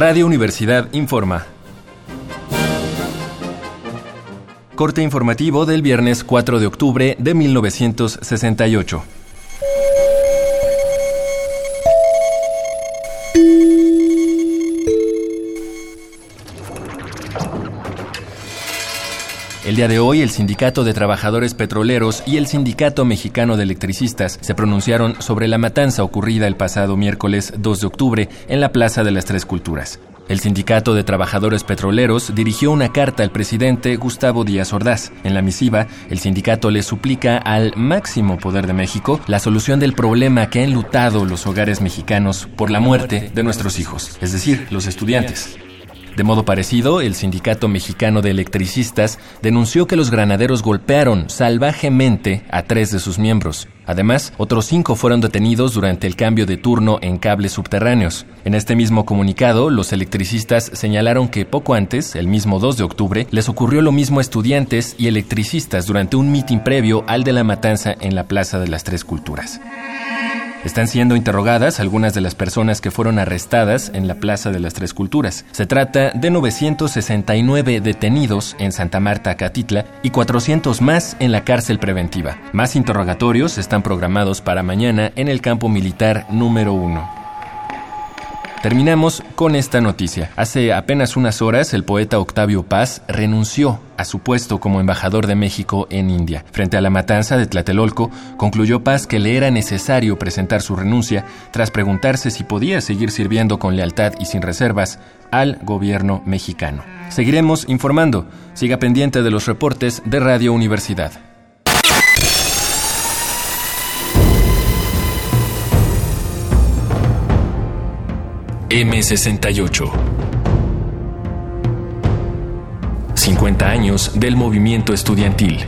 Radio Universidad informa. Corte informativo del viernes 4 de octubre de 1968. El día de hoy, el Sindicato de Trabajadores Petroleros y el Sindicato Mexicano de Electricistas se pronunciaron sobre la matanza ocurrida el pasado miércoles 2 de octubre en la Plaza de las Tres Culturas. El Sindicato de Trabajadores Petroleros dirigió una carta al presidente Gustavo Díaz Ordaz. En la misiva, el sindicato le suplica al máximo poder de México la solución del problema que ha enlutado los hogares mexicanos por la muerte de nuestros hijos, es decir, los estudiantes. De modo parecido, el Sindicato Mexicano de Electricistas denunció que los granaderos golpearon salvajemente a tres de sus miembros. Además, otros cinco fueron detenidos durante el cambio de turno en cables subterráneos. En este mismo comunicado, los electricistas señalaron que poco antes, el mismo 2 de octubre, les ocurrió lo mismo a estudiantes y electricistas durante un mitin previo al de la matanza en la Plaza de las Tres Culturas. Están siendo interrogadas algunas de las personas que fueron arrestadas en la Plaza de las Tres Culturas. Se trata de 969 detenidos en Santa Marta, Catitla, y 400 más en la cárcel preventiva. Más interrogatorios están programados para mañana en el campo militar número 1. Terminamos con esta noticia. Hace apenas unas horas el poeta Octavio Paz renunció a su puesto como embajador de México en India. Frente a la matanza de Tlatelolco, concluyó Paz que le era necesario presentar su renuncia tras preguntarse si podía seguir sirviendo con lealtad y sin reservas al gobierno mexicano. Seguiremos informando. Siga pendiente de los reportes de Radio Universidad. M68. 50 años del movimiento estudiantil.